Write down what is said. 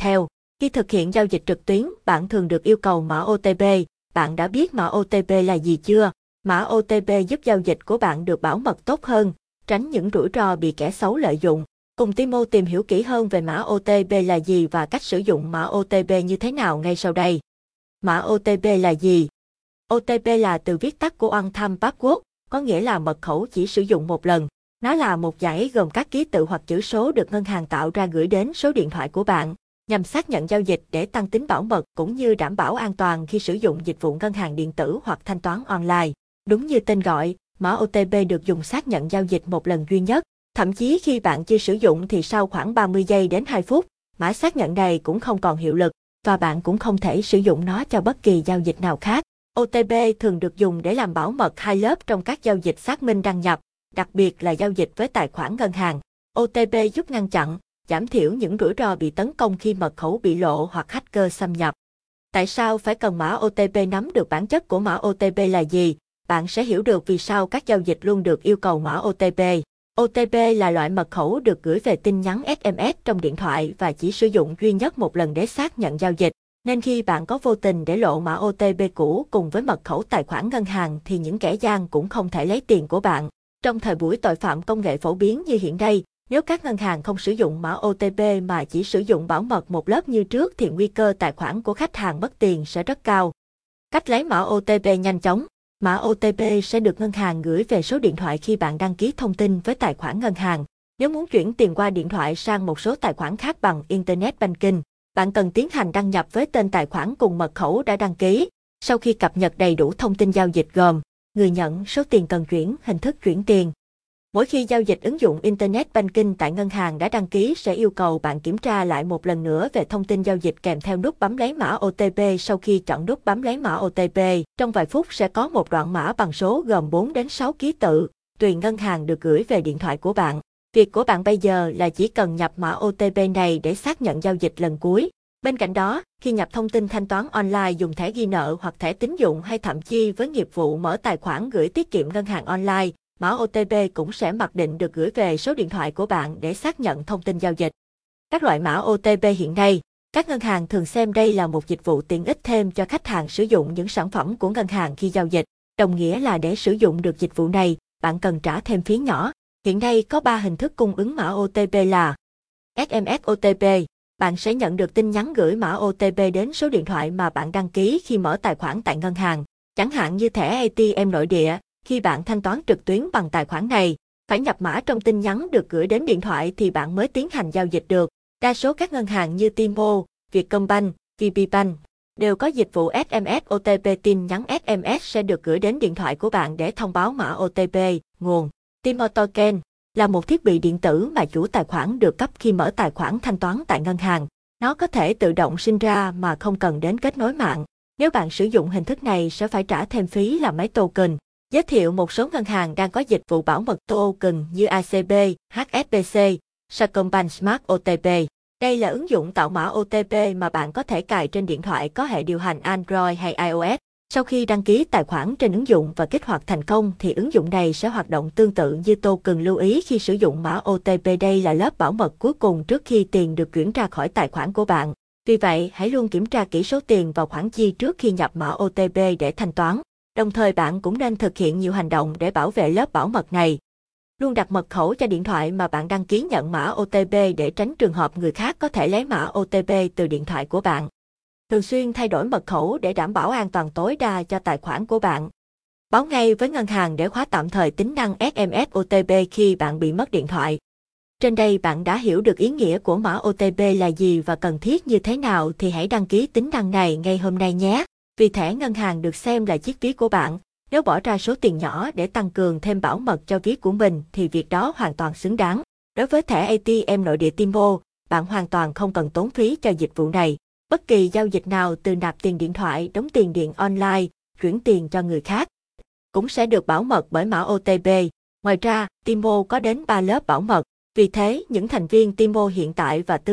theo. Khi thực hiện giao dịch trực tuyến, bạn thường được yêu cầu mã OTP. Bạn đã biết mã OTP là gì chưa? Mã OTP giúp giao dịch của bạn được bảo mật tốt hơn, tránh những rủi ro bị kẻ xấu lợi dụng. Cùng Timo tìm hiểu kỹ hơn về mã OTP là gì và cách sử dụng mã OTP như thế nào ngay sau đây. Mã OTP là gì? OTP là từ viết tắt của One Time Password, có nghĩa là mật khẩu chỉ sử dụng một lần. Nó là một dãy gồm các ký tự hoặc chữ số được ngân hàng tạo ra gửi đến số điện thoại của bạn, nhằm xác nhận giao dịch để tăng tính bảo mật cũng như đảm bảo an toàn khi sử dụng dịch vụ ngân hàng điện tử hoặc thanh toán online. Đúng như tên gọi, mã OTP được dùng xác nhận giao dịch một lần duy nhất. Thậm chí khi bạn chưa sử dụng thì sau khoảng 30 giây đến 2 phút, mã xác nhận này cũng không còn hiệu lực và bạn cũng không thể sử dụng nó cho bất kỳ giao dịch nào khác. OTP thường được dùng để làm bảo mật hai lớp trong các giao dịch xác minh đăng nhập, đặc biệt là giao dịch với tài khoản ngân hàng. OTP giúp ngăn chặn, giảm thiểu những rủi ro bị tấn công khi mật khẩu bị lộ hoặc hacker xâm nhập. Tại sao phải cần mã OTP nắm được bản chất của mã OTP là gì? Bạn sẽ hiểu được vì sao các giao dịch luôn được yêu cầu mã OTP. OTP là loại mật khẩu được gửi về tin nhắn SMS trong điện thoại và chỉ sử dụng duy nhất một lần để xác nhận giao dịch. Nên khi bạn có vô tình để lộ mã OTP cũ cùng với mật khẩu tài khoản ngân hàng thì những kẻ gian cũng không thể lấy tiền của bạn. Trong thời buổi tội phạm công nghệ phổ biến như hiện nay, nếu các ngân hàng không sử dụng mã OTP mà chỉ sử dụng bảo mật một lớp như trước thì nguy cơ tài khoản của khách hàng mất tiền sẽ rất cao. Cách lấy mã OTP nhanh chóng Mã OTP sẽ được ngân hàng gửi về số điện thoại khi bạn đăng ký thông tin với tài khoản ngân hàng. Nếu muốn chuyển tiền qua điện thoại sang một số tài khoản khác bằng Internet Banking, bạn cần tiến hành đăng nhập với tên tài khoản cùng mật khẩu đã đăng ký. Sau khi cập nhật đầy đủ thông tin giao dịch gồm người nhận, số tiền cần chuyển, hình thức chuyển tiền. Mỗi khi giao dịch ứng dụng Internet Banking tại ngân hàng đã đăng ký sẽ yêu cầu bạn kiểm tra lại một lần nữa về thông tin giao dịch kèm theo nút bấm lấy mã OTP sau khi chọn nút bấm lấy mã OTP. Trong vài phút sẽ có một đoạn mã bằng số gồm 4 đến 6 ký tự, tùy ngân hàng được gửi về điện thoại của bạn. Việc của bạn bây giờ là chỉ cần nhập mã OTP này để xác nhận giao dịch lần cuối. Bên cạnh đó, khi nhập thông tin thanh toán online dùng thẻ ghi nợ hoặc thẻ tín dụng hay thậm chí với nghiệp vụ mở tài khoản gửi tiết kiệm ngân hàng online, mã OTP cũng sẽ mặc định được gửi về số điện thoại của bạn để xác nhận thông tin giao dịch. Các loại mã OTP hiện nay, các ngân hàng thường xem đây là một dịch vụ tiện ích thêm cho khách hàng sử dụng những sản phẩm của ngân hàng khi giao dịch. Đồng nghĩa là để sử dụng được dịch vụ này, bạn cần trả thêm phí nhỏ. Hiện nay có 3 hình thức cung ứng mã OTP là SMS OTP, bạn sẽ nhận được tin nhắn gửi mã OTP đến số điện thoại mà bạn đăng ký khi mở tài khoản tại ngân hàng, chẳng hạn như thẻ ATM nội địa, khi bạn thanh toán trực tuyến bằng tài khoản này, phải nhập mã trong tin nhắn được gửi đến điện thoại thì bạn mới tiến hành giao dịch được. Đa số các ngân hàng như Timo, Vietcombank, VPBank đều có dịch vụ SMS OTP tin nhắn SMS sẽ được gửi đến điện thoại của bạn để thông báo mã OTP, nguồn. Timo Token là một thiết bị điện tử mà chủ tài khoản được cấp khi mở tài khoản thanh toán tại ngân hàng. Nó có thể tự động sinh ra mà không cần đến kết nối mạng. Nếu bạn sử dụng hình thức này sẽ phải trả thêm phí là máy token. Giới thiệu một số ngân hàng đang có dịch vụ bảo mật token như ACB, HSBC, Sacombank Smart OTP. Đây là ứng dụng tạo mã OTP mà bạn có thể cài trên điện thoại có hệ điều hành Android hay iOS. Sau khi đăng ký tài khoản trên ứng dụng và kích hoạt thành công thì ứng dụng này sẽ hoạt động tương tự như token lưu ý khi sử dụng mã OTP đây là lớp bảo mật cuối cùng trước khi tiền được chuyển ra khỏi tài khoản của bạn. Vì vậy, hãy luôn kiểm tra kỹ số tiền vào khoản chi trước khi nhập mã OTP để thanh toán. Đồng thời bạn cũng nên thực hiện nhiều hành động để bảo vệ lớp bảo mật này. Luôn đặt mật khẩu cho điện thoại mà bạn đăng ký nhận mã OTP để tránh trường hợp người khác có thể lấy mã OTP từ điện thoại của bạn. Thường xuyên thay đổi mật khẩu để đảm bảo an toàn tối đa cho tài khoản của bạn. Báo ngay với ngân hàng để khóa tạm thời tính năng SMS OTP khi bạn bị mất điện thoại. Trên đây bạn đã hiểu được ý nghĩa của mã OTP là gì và cần thiết như thế nào thì hãy đăng ký tính năng này ngay hôm nay nhé vì thẻ ngân hàng được xem là chiếc ví của bạn. Nếu bỏ ra số tiền nhỏ để tăng cường thêm bảo mật cho ví của mình thì việc đó hoàn toàn xứng đáng. Đối với thẻ ATM nội địa Timo, bạn hoàn toàn không cần tốn phí cho dịch vụ này. Bất kỳ giao dịch nào từ nạp tiền điện thoại, đóng tiền điện online, chuyển tiền cho người khác cũng sẽ được bảo mật bởi mã OTP. Ngoài ra, Timo có đến 3 lớp bảo mật. Vì thế, những thành viên Timo hiện tại và tương